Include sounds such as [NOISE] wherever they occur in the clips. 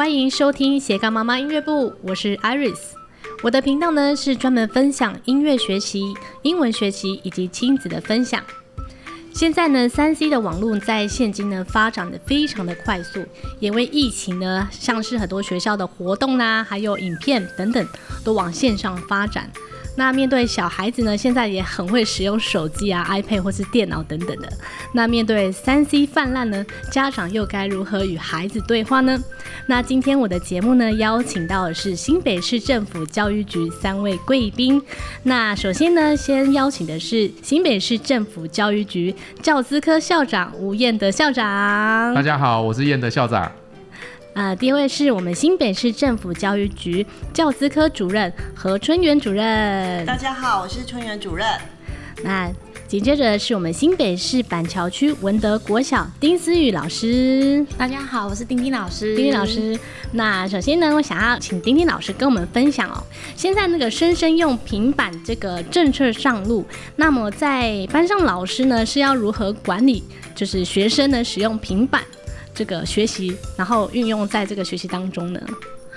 欢迎收听斜杠妈妈音乐部，我是 Iris。我的频道呢是专门分享音乐学习、英文学习以及亲子的分享。现在呢，三 C 的网络在现今呢发展的非常的快速，也为疫情呢，像是很多学校的活动啦、啊，还有影片等等，都往线上发展。那面对小孩子呢，现在也很会使用手机啊、iPad 或是电脑等等的。那面对三 C 泛滥呢，家长又该如何与孩子对话呢？那今天我的节目呢，邀请到的是新北市政府教育局三位贵宾。那首先呢，先邀请的是新北市政府教育局教资科校长吴彦德校长。大家好，我是彦德校长。呃，第一位是我们新北市政府教育局教资科主任何春园主任。大家好，我是春园主任。那紧接着是我们新北市板桥区文德国小丁思雨老师。大家好，我是丁丁老师。丁丁老师，那首先呢，我想要请丁丁老师跟我们分享哦，现在那个生生用平板这个政策上路，那么在班上老师呢是要如何管理，就是学生呢使用平板？这个学习，然后运用在这个学习当中呢。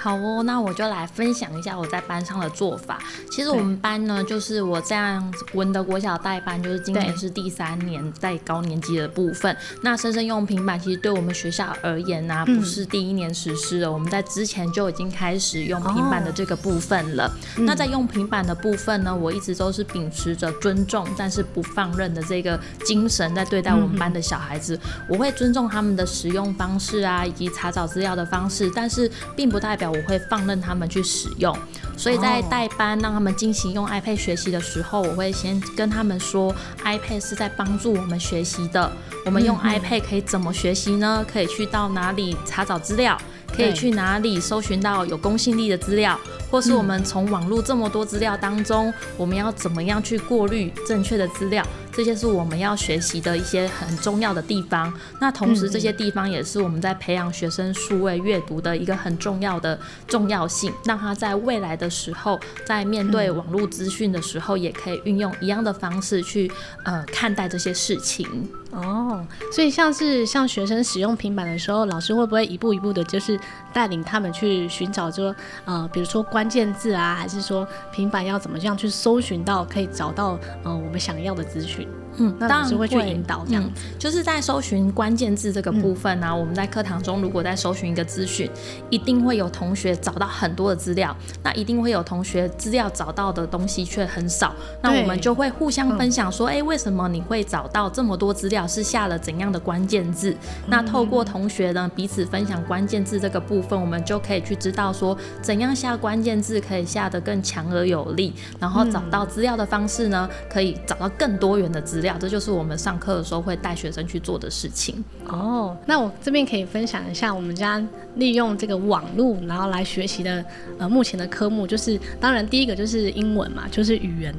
好哦，那我就来分享一下我在班上的做法。其实我们班呢，就是我这样文德国小代班，就是今年是第三年在高年级的部分。那生生用平板，其实对我们学校而言呢、啊，不是第一年实施的、嗯，我们在之前就已经开始用平板的这个部分了。哦、那在用平板的部分呢，我一直都是秉持着尊重，但是不放任的这个精神在对待我们班的小孩子。嗯、我会尊重他们的使用方式啊，以及查找资料的方式，但是并不代表。我会放任他们去使用，所以在代班让他们进行用 iPad 学习的时候，我会先跟他们说，iPad 是在帮助我们学习的。我们用 iPad 可以怎么学习呢？可以去到哪里查找资料？可以去哪里搜寻到有公信力的资料？或是我们从网络这么多资料当中，我们要怎么样去过滤正确的资料？这些是我们要学习的一些很重要的地方。那同时，这些地方也是我们在培养学生数位阅读的一个很重要的重要性，让他在未来的时候，在面对网络资讯的时候，也可以运用一样的方式去呃看待这些事情。哦，所以像是像学生使用平板的时候，老师会不会一步一步的，就是带领他们去寻找说呃，比如说关键字啊，还是说平板要怎么样去搜寻到可以找到呃我们想要的资讯？嗯，那老师会去引导这样子，嗯、就是在搜寻关键字这个部分呢、啊嗯，我们在课堂中如果在搜寻一个资讯，一定会有同学找到很多的资料，那一定会有同学资料找到的东西却很少，那我们就会互相分享说，哎、欸，为什么你会找到这么多资料？是下了怎样的关键字？嗯、那透过同学呢彼此分享关键字这个部分，我们就可以去知道说，怎样下关键字可以下得更强而有力，然后找到资料的方式呢，可以找到更多元的资料。这就是我们上课的时候会带学生去做的事情哦。那我这边可以分享一下，我们家利用这个网络，然后来学习的呃目前的科目，就是当然第一个就是英文嘛，就是语言。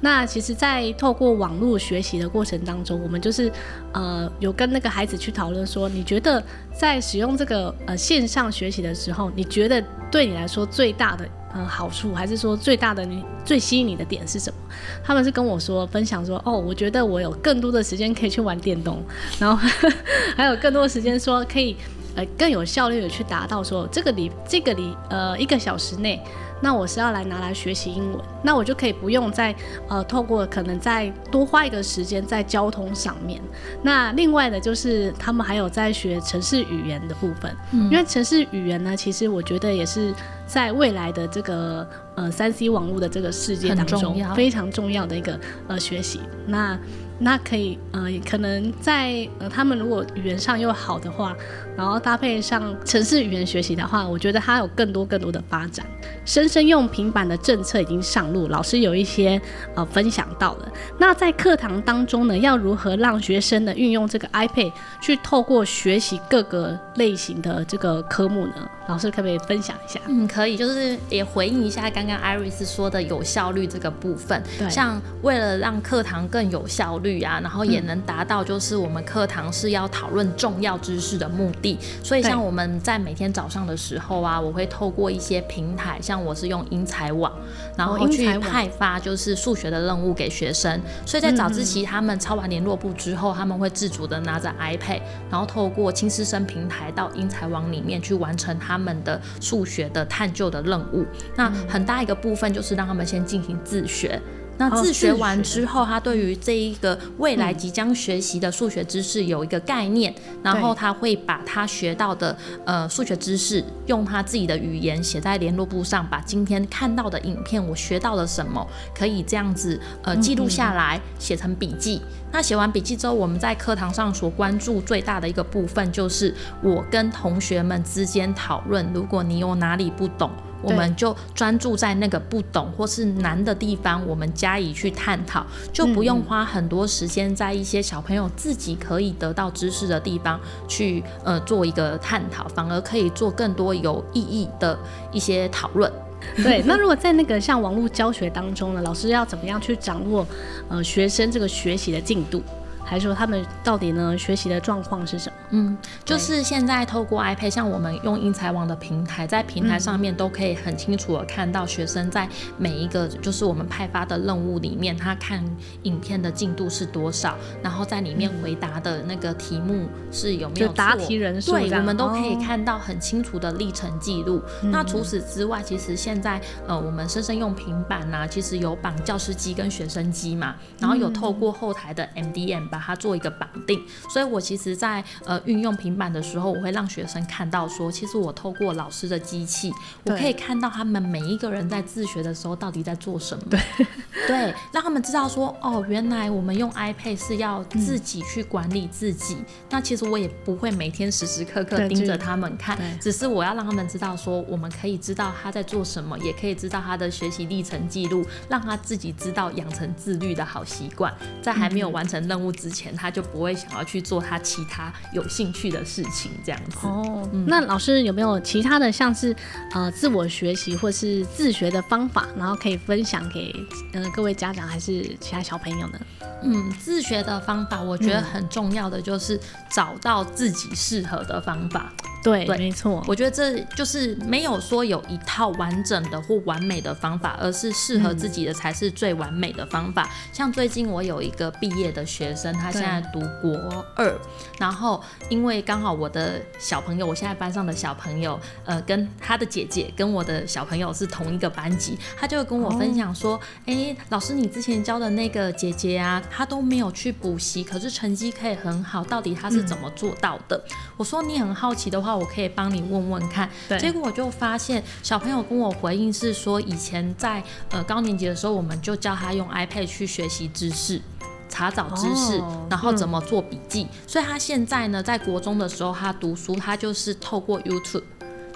那其实，在透过网络学习的过程当中，我们就是呃有跟那个孩子去讨论说，你觉得在使用这个呃线上学习的时候，你觉得对你来说最大的呃好处，还是说最大的你最吸引你的点是什么？他们是跟我说分享说，哦，我觉得我有更多的时间可以去玩电动，然后 [LAUGHS] 还有更多时间说可以呃更有效率的去达到说这个里这个里呃一个小时内。那我是要来拿来学习英文，那我就可以不用再呃透过可能再多花一个时间在交通上面。那另外的就是他们还有在学城市语言的部分，嗯，因为城市语言呢，其实我觉得也是在未来的这个呃三 C 网络的这个世界当中非常重要的一个呃学习。那那可以，呃，可能在呃，他们如果语言上又好的话，然后搭配上城市语言学习的话，我觉得它有更多更多的发展。生生用平板的政策已经上路，老师有一些呃分享到了。那在课堂当中呢，要如何让学生呢运用这个 iPad 去透过学习各个类型的这个科目呢？老师可不可以分享一下？嗯，可以，就是也回应一下刚刚 Iris 说的有效率这个部分，对，像为了让课堂更有效率啊，然后也能达到就是我们课堂是要讨论重要知识的目的，所以像我们在每天早上的时候啊，我会透过一些平台，像我是用英才网，然后去派发就是数学的任务给学生，所以在早自习他们抄完联络簿之后，他们会自主的拿着 iPad，然后透过亲师生平台到英才网里面去完成他们的数学的探究的任务。那很大一个部分就是让他们先进行自学。那自学完之后，他对于这一个未来即将学习的数学知识有一个概念，然后他会把他学到的呃数学知识用他自己的语言写在联络簿上，把今天看到的影片我学到了什么，可以这样子呃记录下来，写成笔记。那写完笔记之后，我们在课堂上所关注最大的一个部分就是我跟同学们之间讨论，如果你有哪里不懂。我们就专注在那个不懂或是难的地方，我们加以去探讨，就不用花很多时间在一些小朋友自己可以得到知识的地方去呃做一个探讨，反而可以做更多有意义的一些讨论。[LAUGHS] 对，那如果在那个像网络教学当中呢，老师要怎么样去掌握呃学生这个学习的进度？还是说他们到底呢学习的状况是什么？嗯，就是现在透过 iPad，像我们用英才网的平台，在平台上面都可以很清楚的看到学生在每一个就是我们派发的任务里面，他看影片的进度是多少，然后在里面回答的那个题目是有没有答题人数，对，我们都可以看到很清楚的历程记录。那除此之外，其实现在呃我们生生用平板呐、啊，其实有绑教师机跟学生机嘛，然后有透过后台的 MDM 吧。把它做一个绑定，所以我其实在呃运用平板的时候，我会让学生看到说，其实我透过老师的机器，我可以看到他们每一个人在自学的时候到底在做什么。对，[LAUGHS] 对，让他们知道说，哦，原来我们用 iPad 是要自己去管理自己。嗯、那其实我也不会每天时时刻刻盯着他们看，只是我要让他们知道说，我们可以知道他在做什么，也可以知道他的学习历程记录，让他自己知道养成自律的好习惯，在还没有完成任务之前。之前他就不会想要去做他其他有兴趣的事情，这样子。哦，嗯、那老师有没有其他的像是呃自我学习或是自学的方法，然后可以分享给呃各位家长还是其他小朋友呢？嗯，自学的方法，我觉得很重要的就是找到自己适合的方法。对，对，没错。我觉得这就是没有说有一套完整的或完美的方法，而是适合自己的才是最完美的方法。嗯、像最近我有一个毕业的学生，他现在读国二，然后因为刚好我的小朋友，我现在班上的小朋友，呃，跟他的姐姐跟我的小朋友是同一个班级，他就跟我分享说，哎、哦，老师，你之前教的那个姐姐啊，她都没有去补习，可是成绩可以很好，到底她是怎么做到的？嗯、我说你很好奇的话。我可以帮你问问看，结果我就发现小朋友跟我回应是说，以前在呃高年级的时候，我们就教他用 iPad 去学习知识、查找知识，哦、然后怎么做笔记。嗯、所以他现在呢，在国中的时候，他读书，他就是透过 YouTube。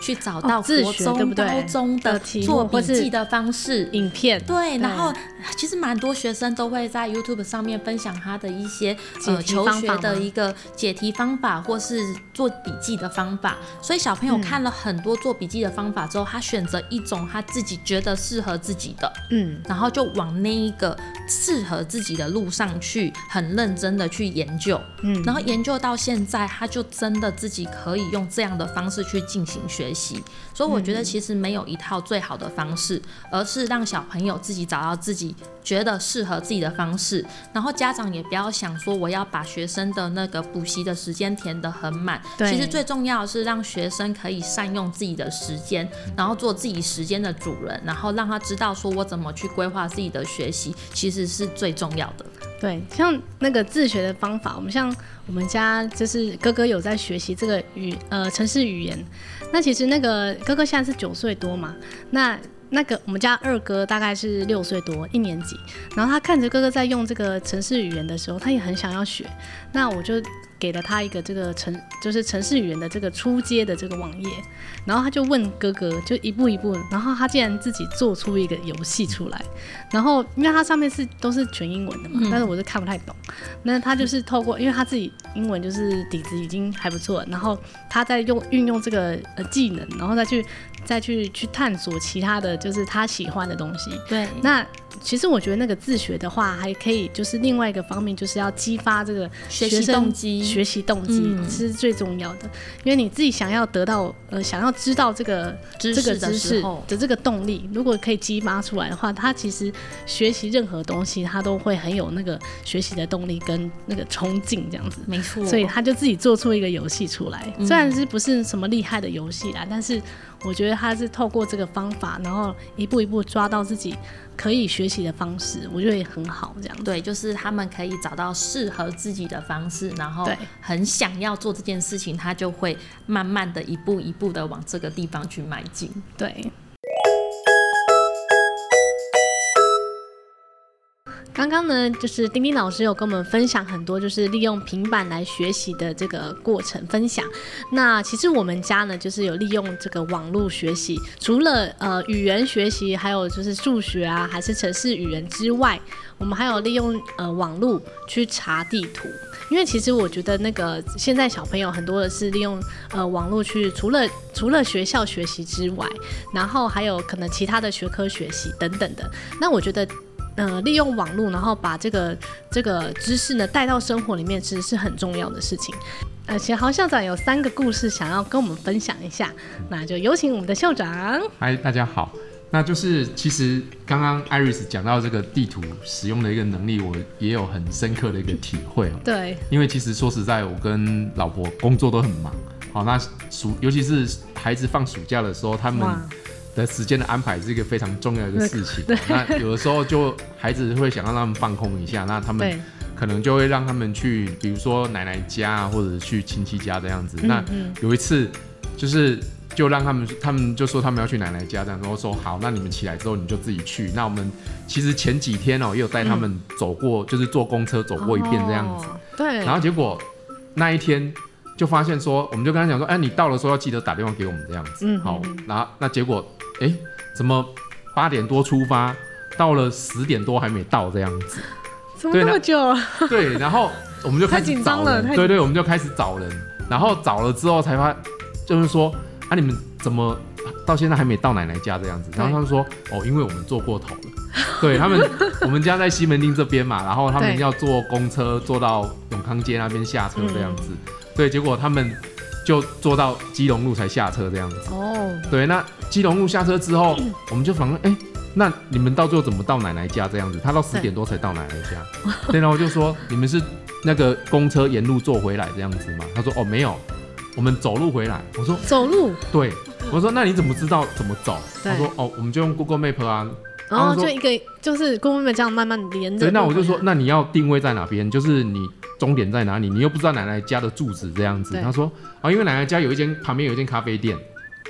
去找到国中、高中的做笔记的方式、影片，对，然后其实蛮多学生都会在 YouTube 上面分享他的一些呃求学的一个解题方法，或是做笔记的方法。所以小朋友看了很多做笔记的方法之后，他选择一种他自己觉得适合自己的，嗯，然后就往那一个适合自己的路上去，很认真的去研究，嗯，然后研究到现在，他就真的自己可以用这样的方式去进行学习。所以我觉得其实没有一套最好的方式，而是让小朋友自己找到自己觉得适合自己的方式。然后家长也不要想说我要把学生的那个补习的时间填得很满。其实最重要的是让学生可以善用自己的时间，然后做自己时间的主人，然后让他知道说我怎么去规划自己的学习，其实是最重要的。对，像那个自学的方法，我们像我们家就是哥哥有在学习这个语呃城市语言。那其实那个哥哥现在是九岁多嘛，那那个我们家二哥大概是六岁多一年级，然后他看着哥哥在用这个城市语言的时候，他也很想要学，那我就给了他一个这个城就是城市语言的这个初阶的这个网页，然后他就问哥哥就一步一步，然后他竟然自己做出一个游戏出来，然后因为他上面是都是全英文的嘛，但是我是看不太懂，那他就是透过因为他自己英文就是底子已经还不错，然后他在用运用这个呃技能，然后再去再去去探索其他的就是他喜欢的东西。对，那。其实我觉得那个自学的话，还可以就是另外一个方面，就是要激发这个学习动机，学习动机是最重要的。因为你自己想要得到呃，想要知道这个知识的时候的这个动力，如果可以激发出来的话，他其实学习任何东西，他都会很有那个学习的动力跟那个冲劲这样子。没错，所以他就自己做出一个游戏出来，虽然是不是什么厉害的游戏啦，但是我觉得他是透过这个方法，然后一步一步抓到自己。可以学习的方式，我觉得也很好。这样对，就是他们可以找到适合自己的方式，然后很想要做这件事情，他就会慢慢的一步一步的往这个地方去迈进。对。刚刚呢，就是丁丁老师有跟我们分享很多，就是利用平板来学习的这个过程分享。那其实我们家呢，就是有利用这个网络学习，除了呃语言学习，还有就是数学啊，还是城市语言之外，我们还有利用呃网络去查地图。因为其实我觉得那个现在小朋友很多的是利用呃网络去，除了除了学校学习之外，然后还有可能其他的学科学习等等的。那我觉得。呃，利用网络，然后把这个这个知识呢带到生活里面，其实是很重要的事情。呃，贤豪校长有三个故事想要跟我们分享一下，那就有请我们的校长。嗨，大家好。那就是其实刚刚 Iris 讲到这个地图使用的一个能力，我也有很深刻的一个体会。对，因为其实说实在，我跟老婆工作都很忙。好，那暑尤其是孩子放暑假的时候，他们。的时间的安排是一个非常重要的事情。那有的时候就孩子会想让他们放空一下，那他们可能就会让他们去，比如说奶奶家或者去亲戚家这样子。那有一次就是就让他们，他们就说他们要去奶奶家这样，然后说好，那你们起来之后你就自己去。那我们其实前几天哦也有带他们走过，就是坐公车走过一遍这样子。对。然后结果那一天。就发现说，我们就跟他讲说，哎，你到的时候要记得打电话给我们这样子。嗯，好，然后那结果，哎，怎么八点多出发，到了十点多还没到这样子？怎么那么久啊？对，然后我们就开始找人，对对，我们就开始找人，然后找了之后才发，就是说，啊，你们怎么到现在还没到奶奶家这样子？然后他们说，哦，因为我们坐过头了。对他们，[LAUGHS] 我们家在西门町这边嘛，然后他们要坐公车坐到永康街那边下车这样子。对，结果他们就坐到基隆路才下车这样子。哦，对，那基隆路下车之后，[COUGHS] 我们就反问，哎，那你们到最后怎么到奶奶家这样子？他到十点多才到奶奶家。[LAUGHS] 对，然后我就说，你们是那个公车沿路坐回来这样子吗？他说，哦，没有，我们走路回来。我说，走路？对，我说，那你怎么知道怎么走？他说，哦，我们就用 Google Map 啊。然后就一个就是 Google Map 这样慢慢连着。对，那我就说，那你要定位在哪边？就是你。终点在哪里？你又不知道奶奶家的住址这样子。他说啊，因为奶奶家有一间旁边有一间咖啡店，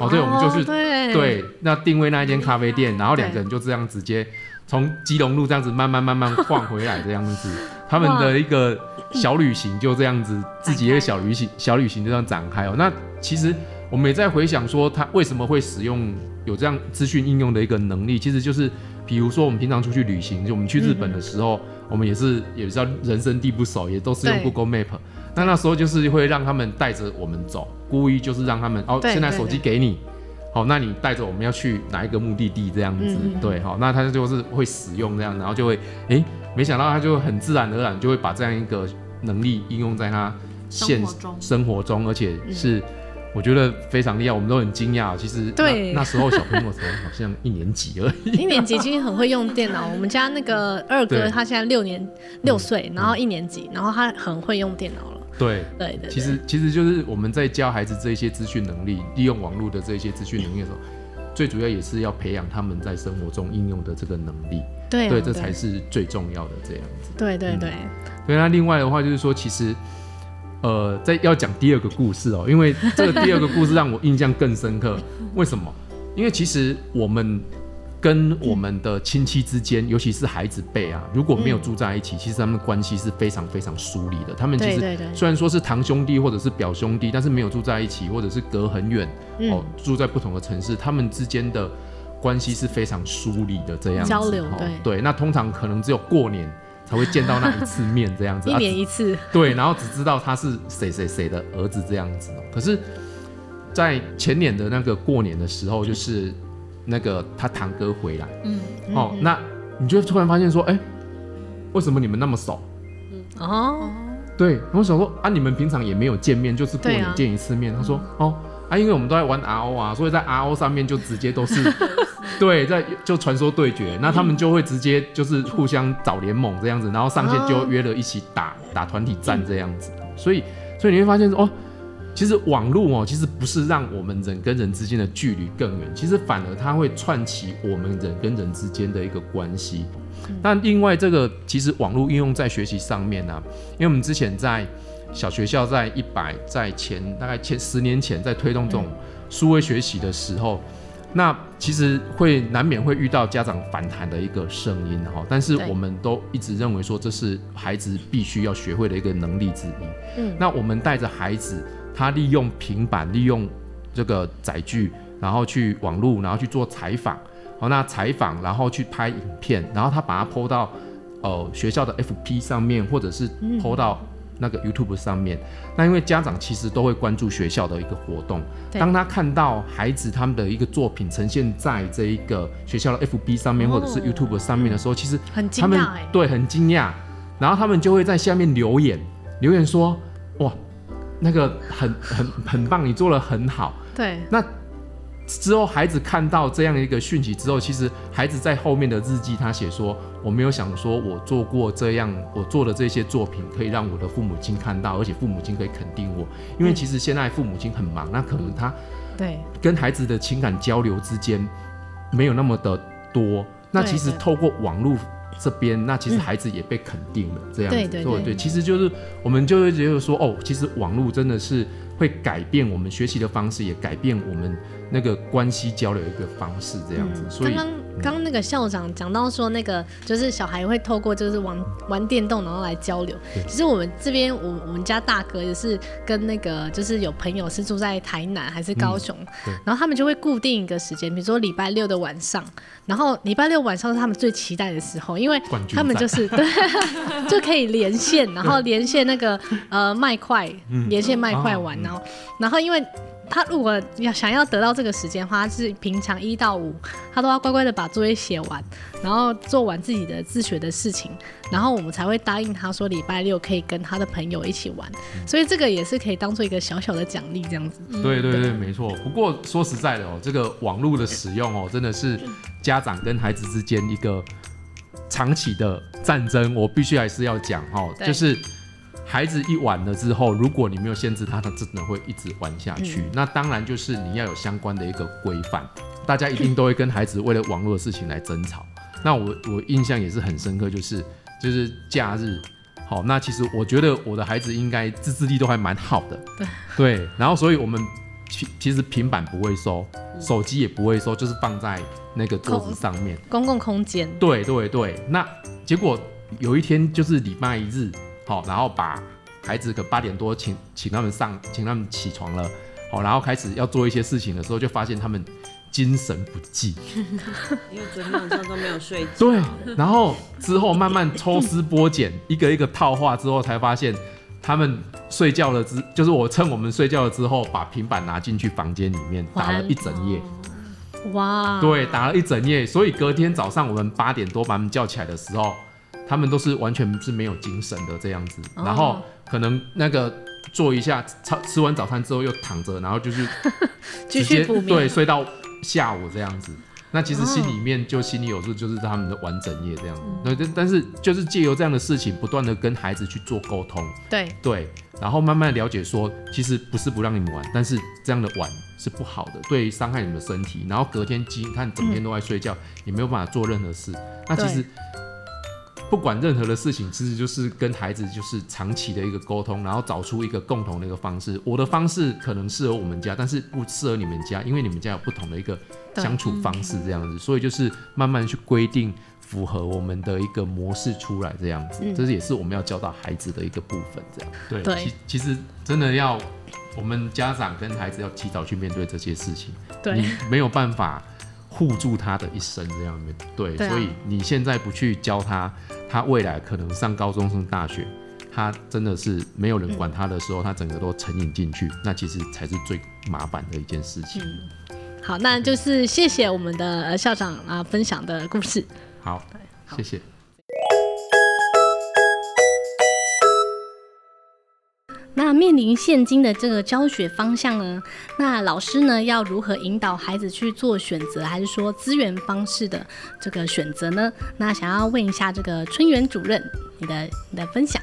哦，对，我们就是对，对，那定位那一间咖啡店，然后两个人就这样直接从基隆路这样子慢慢慢慢晃回来这样子，他们的一个小旅行就这样子，自己一个小旅行小旅行就这样展开哦。那其实我们也在回想说，他为什么会使用有这样资讯应用的一个能力，其实就是比如说我们平常出去旅行，就我们去日本的时候。我们也是也知道人生地不熟，也都是用 Google Map。那那时候就是会让他们带着我们走，故意就是让他们哦，现在手机给你，好，那你带着我们要去哪一个目的地这样子，嗯、对，好，那他就是会使用这样，然后就会，哎、欸，没想到他就很自然而然就会把这样一个能力应用在他现实生活中，而且是。嗯我觉得非常厉害，我们都很惊讶。其实对那，那时候小朋友才好像一年级而已，[LAUGHS] 一年级已经很会用电脑。我们家那个二哥他现在六年六岁，嗯，然后一年级，然后他很会用电脑了。对对对，其实其实就是我们在教孩子这些资讯能力，利用网络的这些资讯能力的时候，最主要也是要培养他们在生活中应用的这个能力。对，啊，对，这才是最重要的这样子。对对对，嗯。对，那另外的话就是说，其实。呃，在要讲第二个故事哦，因为这个第二个故事让我印象更深刻。为什么？因为其实我们跟我们的亲戚之间，尤其是孩子辈啊，如果没有住在一起，其实他们关系是非常非常疏离的。他们其实虽然说是堂兄弟或者是表兄弟，但是没有住在一起，或者是隔很远哦，住在不同的城市，他们之间的关系是非常疏离的这样子。交流，对对。那通常可能只有过年。才会见到那一次面这样子，[LAUGHS] 一年一次。对，然后只知道他是谁谁谁的儿子这样子。可是在前年的那个过年的时候，就是那个他堂哥回来，嗯，哦，那你就突然发现说，哎、欸，为什么你们那么熟？嗯，哦，对，我想说啊，你们平常也没有见面，就是过年见一次面。啊、他说，哦，啊，因为我们都在玩 RO 啊，所以在 RO 上面就直接都是，对，在就传说对决，那他们就会直接就是互相找联盟这样子，然后上线就约了一起打打团体战这样子，所以所以你会发现说，哦。其实网络哦，其实不是让我们人跟人之间的距离更远，其实反而它会串起我们人跟人之间的一个关系。但另外这个其实网络应用在学习上面呢、啊，因为我们之前在小学校在一百在前大概前十年前在推动这种数位学习的时候，那其实会难免会遇到家长反弹的一个声音哈，但是我们都一直认为说这是孩子必须要学会的一个能力之一。嗯，那我们带着孩子。他利用平板，利用这个载具，然后去网络，然后去做采访。好，那采访，然后去拍影片，然后他把它 po 到呃学校的 FP 上面，或者是 po 到那个 YouTube 上面。嗯、那因为家长其实都会关注学校的一个活动，当他看到孩子他们的一个作品呈现在这一个学校的 FB 上面，或者是 YouTube 上面的时候，其实他们对很惊讶，然后他们就会在下面留言，留言说哇。那个很很很棒，你做的很好。对。那之后孩子看到这样一个讯息之后，其实孩子在后面的日记他写说：“我没有想说我做过这样，我做的这些作品可以让我的父母亲看到，而且父母亲可以肯定我。因为其实现在父母亲很忙，那可能他对跟孩子的情感交流之间没有那么的多。那其实透过网络。”这边那其实孩子也被肯定了，这样子对对对，对，其实就是我们就会觉得说，哦，其实网络真的是会改变我们学习的方式，也改变我们那个关系交流一个方式，这样子。所以刚刚那个校长讲到说，那个就是小孩会透过就是玩玩电动，然后来交流。其实我们这边，我我们家大哥也是跟那个就是有朋友是住在台南还是高雄，然后他们就会固定一个时间，比如说礼拜六的晚上。然后礼拜六晚上是他们最期待的时候，因为他们就是 [LAUGHS] 对，就可以连线，然后连线那个呃麦块，连线麦块玩，然后然后因为。他如果要想要得到这个时间的话，他是平常一到五，他都要乖乖的把作业写完，然后做完自己的自学的事情，然后我们才会答应他说礼拜六可以跟他的朋友一起玩。所以这个也是可以当做一个小小的奖励这样子。对对对，没错。不过说实在的哦，这个网络的使用哦，真的是家长跟孩子之间一个长期的战争。我必须还是要讲哦，就是。孩子一玩了之后，如果你没有限制他，他真的会一直玩下去。嗯、那当然就是你要有相关的一个规范，大家一定都会跟孩子为了网络的事情来争吵。那我我印象也是很深刻，就是就是假日，好，那其实我觉得我的孩子应该自制力都还蛮好的，对对。然后所以我们其其实平板不会收，手机也不会收，就是放在那个桌子上面，公共空间。对对对，那结果有一天就是礼拜一日。好，然后把孩子可八点多请请他们上，请他们起床了，好，然后开始要做一些事情的时候，就发现他们精神不济，[LAUGHS] 因为昨天晚上都没有睡觉。对，然后之后慢慢抽丝剥茧，[LAUGHS] 一个一个套话之后，才发现他们睡觉了之，就是我趁我们睡觉了之后，把平板拿进去房间里面打了一整夜。哇！对，打了一整夜，所以隔天早上我们八点多把他们叫起来的时候。他们都是完全是没有精神的这样子，然后可能那个做一下，吃吃完早餐之后又躺着，然后就是 [LAUGHS] 对睡到下午这样子。那其实心里面就心里有数，就是他们的完整夜这样子。那但但是就是借由这样的事情，不断的跟孩子去做沟通，对对，然后慢慢了解说，其实不是不让你们玩，但是这样的玩是不好的，对伤害你们的身体。然后隔天基你看整天都在睡觉，也没有办法做任何事。那其实。不管任何的事情，其实就是跟孩子就是长期的一个沟通，然后找出一个共同的一个方式。我的方式可能适合我们家，但是不适合你们家，因为你们家有不同的一个相处方式，这样子。所以就是慢慢去规定符合我们的一个模式出来，这样子。这是也是我们要教导孩子的一个部分，这样。对，其其实真的要我们家长跟孩子要提早去面对这些事情。对，你没有办法。护住他的一生，这样对，对啊，所以你现在不去教他，他未来可能上高中、上大学，他真的是没有人管他的时候，他整个都沉浸进去，那其实才是最麻烦的一件事情。嗯，好，那就是谢谢我们的校长啊分享的故事。好，好，谢谢。那面临现今的这个教学方向呢，那老师呢要如何引导孩子去做选择，还是说资源方式的这个选择呢？那想要问一下这个春园主任，你的你的分享。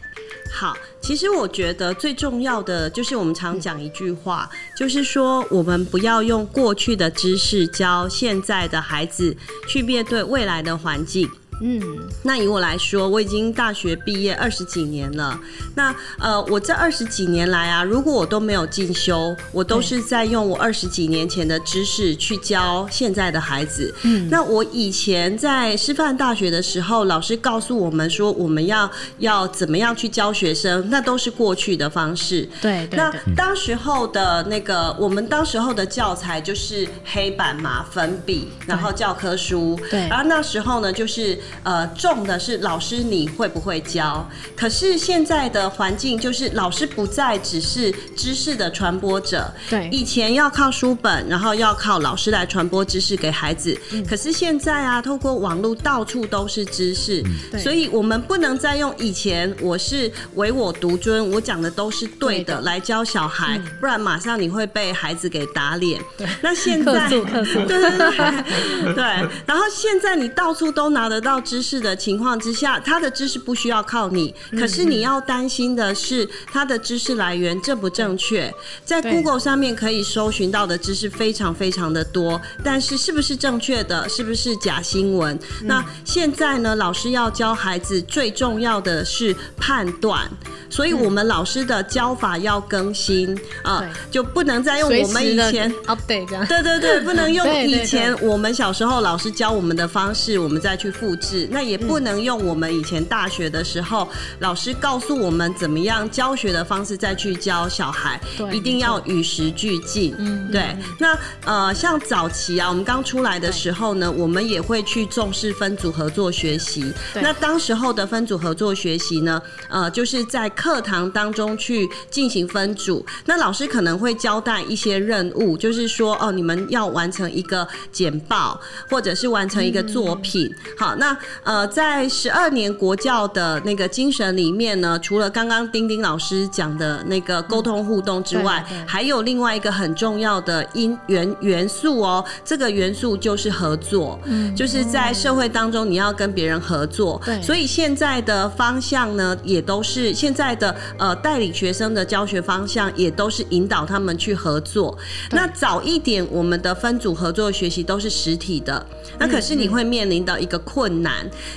好，其实我觉得最重要的就是我们常讲一句话，就是说我们不要用过去的知识教现在的孩子去面对未来的环境。嗯，那以我来说，我已经大学毕业二十几年了。那呃，我这二十几年来啊，如果我都没有进修，我都是在用我二十几年前的知识去教现在的孩子。嗯，那我以前在师范大学的时候，老师告诉我们说，我们要要怎么样去教学生，那都是过去的方式。对，对，对。那当时候的那个，我们当时候的教材就是黑板嘛，粉笔，然后教科书。对。然后那时候呢，就是。呃，重的是老师你会不会教？可是现在的环境就是老师不再只是知识的传播者。对，以前要靠书本，然后要靠老师来传播知识给孩子。嗯。可是现在啊，透过网络到处都是知识。嗯。所以我们不能再用以前我是唯我独尊，我讲的都是对的来教小孩，嗯，不然马上你会被孩子给打脸。对。那现在，对对对对。然后现在你到处都拿得到。知识的情况之下，他的知识不需要靠你，可是你要担心的是他的知识来源正不正确。在 Google 上面可以搜寻到的知识非常非常的多，但是是不是正确的，是不是假新闻？那现在呢，老师要教孩子最重要的是判断，所以我们老师的教法要更新啊，就不能再用我们以前 update 这样。对对对，不能用 [LAUGHS] 以前我们小时候老师教我们的方式，我们再去复制。那也不能用我们以前大学的时候，老师告诉我们怎么样教学的方式再去教小孩，一定要与时俱进。嗯，对。那呃，像早期啊，我们刚出来的时候呢，我们也会去重视分组合作学习。那当时候的分组合作学习呢，呃，就是在课堂当中去进行分组。那老师可能会交代一些任务，就是说哦，你们要完成一个简报，或者是完成一个作品。好，那呃，在十二年国教的那个精神里面呢，除了刚刚丁丁老师讲的那个沟通互动之外，还有另外一个很重要的因元元素哦。这个元素就是合作，就是在社会当中你要跟别人合作。所以现在的方向呢，也都是现在的呃带领学生的教学方向，也都是引导他们去合作。那早一点，我们的分组合作学习都是实体的，那可是你会面临到一个困难。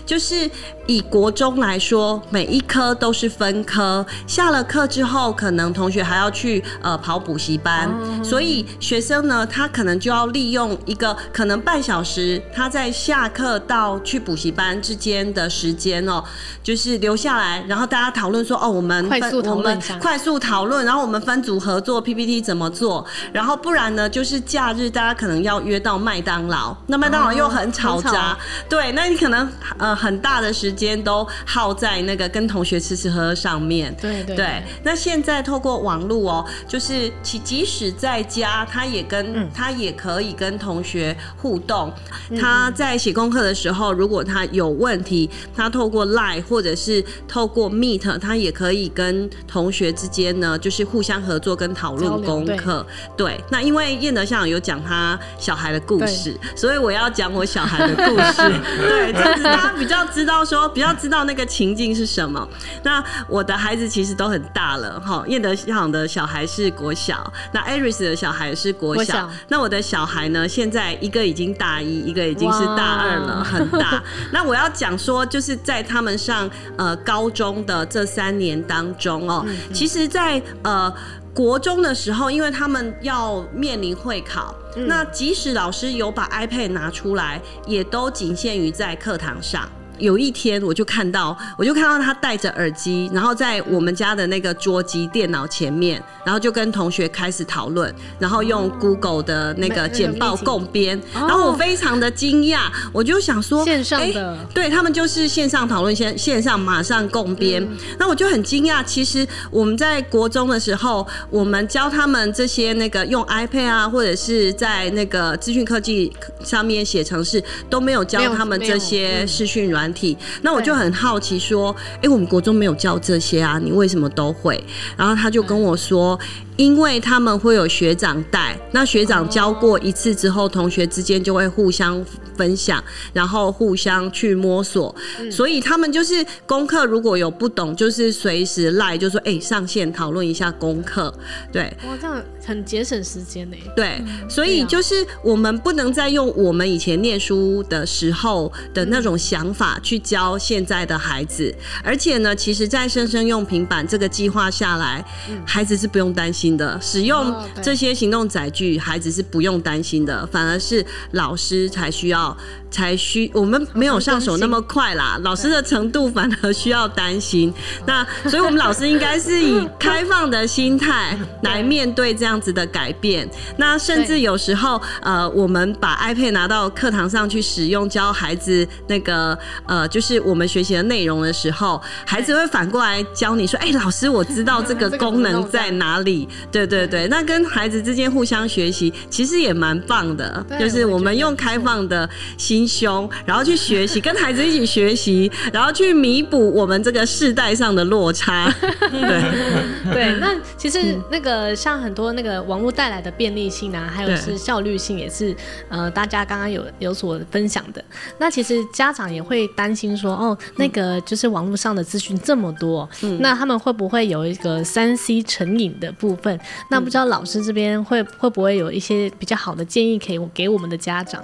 就是以国中来说，每一科都是分科，下了课之后，可能同学还要去呃跑补习班，所以学生呢，他可能就要利用一个可能半小时，他在下课到去补习班之间的时间哦，就是留下来，然后大家讨论说哦，我们快速讨论快速讨论，然后我们分组合作 PPT 怎么做，然后不然呢，就是假日大家可能要约到麦当劳，那麦当劳又很嘈杂，对，那你可能。呃，很大的时间都耗在那个跟同学吃吃喝喝上面。对对。那现在透过网络哦，就是其即使在家，他也跟、嗯、他也可以跟同学互动。他在写功课的时候，如果他有问题，他透过 Line 或者是透过 Meet，他也可以跟同学之间呢，就是互相合作跟讨论功课。对。那因为燕德校长有讲他小孩的故事，所以我要讲我小孩的故事。[LAUGHS] 对，这是他。比较知道说，比较知道那个情境是什么。那我的孩子其实都很大了哈。燕德校长的小孩是国小，那艾瑞斯的小孩是国小，国小。那我的小孩呢，现在一个已经大一，一个已经是大二了，很大。那我要讲说，就是在他们上呃高中的这三年当中哦，其实在呃。国中的时候，因为他们要面临会考，嗯，那即使老师有把 iPad 拿出来，也都仅限于在课堂上。有一天我就看到，我就看到他戴着耳机，然后在我们家的那个桌机电脑前面，然后就跟同学开始讨论，然后用 Google 的那个简报共编，然后我非常的惊讶，我就想说线上的，欸、对他们就是线上讨论，线线上马上共编，那我就很惊讶，其实我们在国中的时候，我们教他们这些那个用 iPad 啊，或者是在那个资讯科技上面写程式，都没有教他们这些视讯软体。那我就很好奇说，哎、欸，我们国中没有教这些啊，你为什么都会？然后他就跟我说。因为他们会有学长带，那学长教过一次之后，同学之间就会互相分享，然后互相去摸索，所以他们就是功课如果有不懂，就是随时赖，就说哎、欸、上线讨论一下功课，对。哇，这样很节省时间呢。对，所以就是我们不能再用我们以前念书的时候的那种想法去教现在的孩子，而且呢，其实，在生生用平板这个计划下来，孩子是不用担心。的使用这些行动载具，孩子是不用担心的，反而是老师才需要。才需我们没有上手那么快啦，老师的程度反而需要担心。那所以我们老师应该是以 [LAUGHS] 开放的心态来面对这样子的改变。那甚至有时候，呃，我们把 iPad 拿到课堂上去使用，教孩子那个呃，就是我们学习的内容的时候，孩子会反过来教你说：“哎，老师，我知道这个 [LAUGHS] 功能在哪里。”对对对，那跟孩子之间互相学习，其实也蛮棒的。就是我们用开放的心。胸，然后去学习，跟孩子一起学习，然后去弥补我们这个世代上的落差。[LAUGHS] 对对，那其实那个像很多那个网络带来的便利性啊，还有是效率性，也是呃大家刚刚有有所分享的。那其实家长也会担心说，哦，那个就是网络上的资讯这么多，嗯，那他们会不会有一个三 C 成瘾的部分？那不知道老师这边会会不会有一些比较好的建议可以给我们的家长？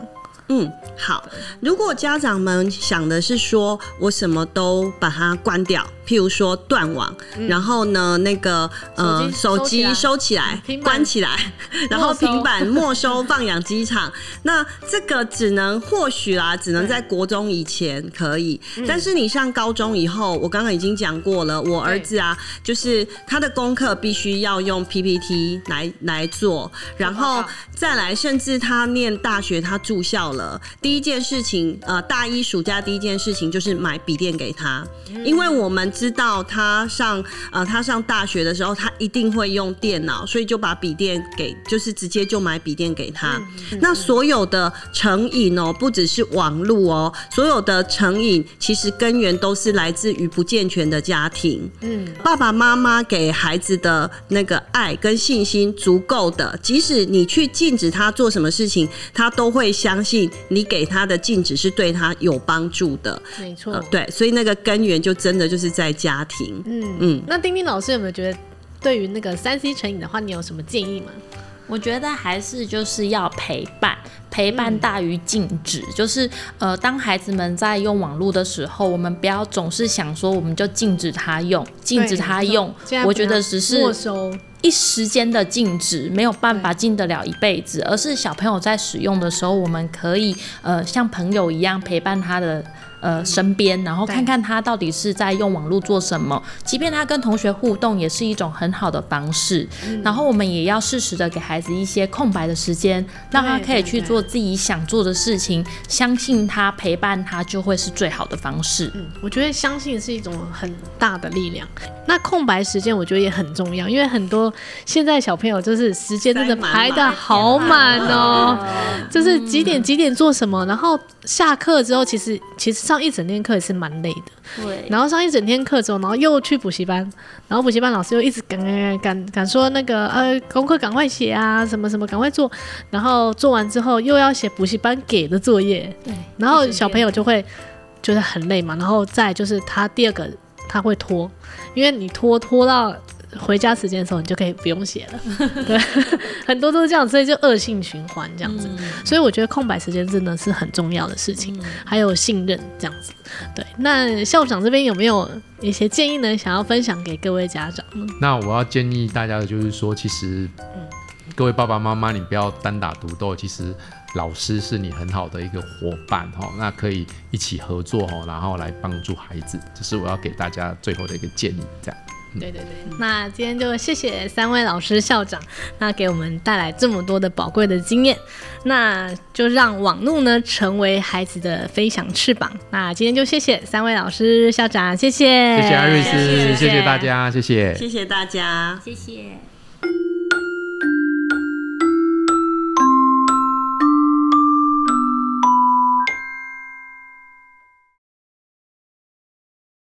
嗯，好。如果家长们想的是说我什么都把它关掉，譬如说断网，嗯，然后呢，那个呃手机收起来，关起来，然后平板没收放养鸡场，[LAUGHS] 那这个只能或许啦，只能在国中以前可以，但是你上高中以后，我刚刚已经讲过了，我儿子啊，就是他的功课必须要用 PPT 来来做，然后再来，甚至他念大学，他住校了。第一件事情，呃，大一暑假第一件事情就是买笔电给他，因为我们知道他上呃他上大学的时候，他一定会用电脑，所以就把笔电给，就是直接就买笔电给他。那所有的成瘾哦，不只是网络哦，所有的成瘾其实根源都是来自于不健全的家庭。嗯，爸爸妈妈给孩子的那个爱跟信心足够的，即使你去禁止他做什么事情，他都会相信。你给他的禁止是对他有帮助的，没错、呃，对，所以那个根源就真的就是在家庭。嗯嗯，那丁丁老师有没有觉得，对于那个三 C 成瘾的话，你有什么建议吗？我觉得还是就是要陪伴，陪伴大于禁止。嗯、就是呃，当孩子们在用网络的时候，我们不要总是想说我们就禁止他用，禁止他用。我觉得只是没收一时间的禁止，没有办法禁得了一辈子。而是小朋友在使用的时候，我们可以呃像朋友一样陪伴他的。呃，身边，然后看看他到底是在用网络做什么。即便他跟同学互动，也是一种很好的方式。嗯、然后我们也要适时的给孩子一些空白的时间，让他可以去做自己想做的事情。相信他，陪伴他，就会是最好的方式。嗯，我觉得相信是一种很大的力量。那空白时间，我觉得也很重要，因为很多现在小朋友就是时间真的排得好满哦，就是几点几点做什么，然后下课之后，其实其实。上一整天课也是蛮累的，对。然后上一整天课之后，然后又去补习班，然后补习班老师又一直赶赶赶赶说那个呃功课赶快写啊，什么什么赶快做。然后做完之后又要写补习班给的作业，对。然后小朋友就会觉得很累嘛。然后再就是他第二个他会拖，因为你拖拖到。回家时间的时候，你就可以不用写了。[LAUGHS] 对，[LAUGHS] 很多都是这样，所以就恶性循环这样子。嗯、所以我觉得空白时间真的是很重要的事情，嗯、还有信任这样子。对，那校长这边有没有一些建议呢？想要分享给各位家长？那我要建议大家的就是说，其实，各位爸爸妈妈，你不要单打独斗。其实老师是你很好的一个伙伴哈，那可以一起合作哈，然后来帮助孩子，这是我要给大家最后的一个建议，这样。对对对，那今天就谢谢三位老师校长，那给我们带来这么多的宝贵的经验，那就让网络呢成为孩子的飞翔翅膀。那今天就谢谢三位老师校长，谢谢，谢谢艾瑞斯，谢谢，谢谢大家，谢谢，谢谢大家，谢谢。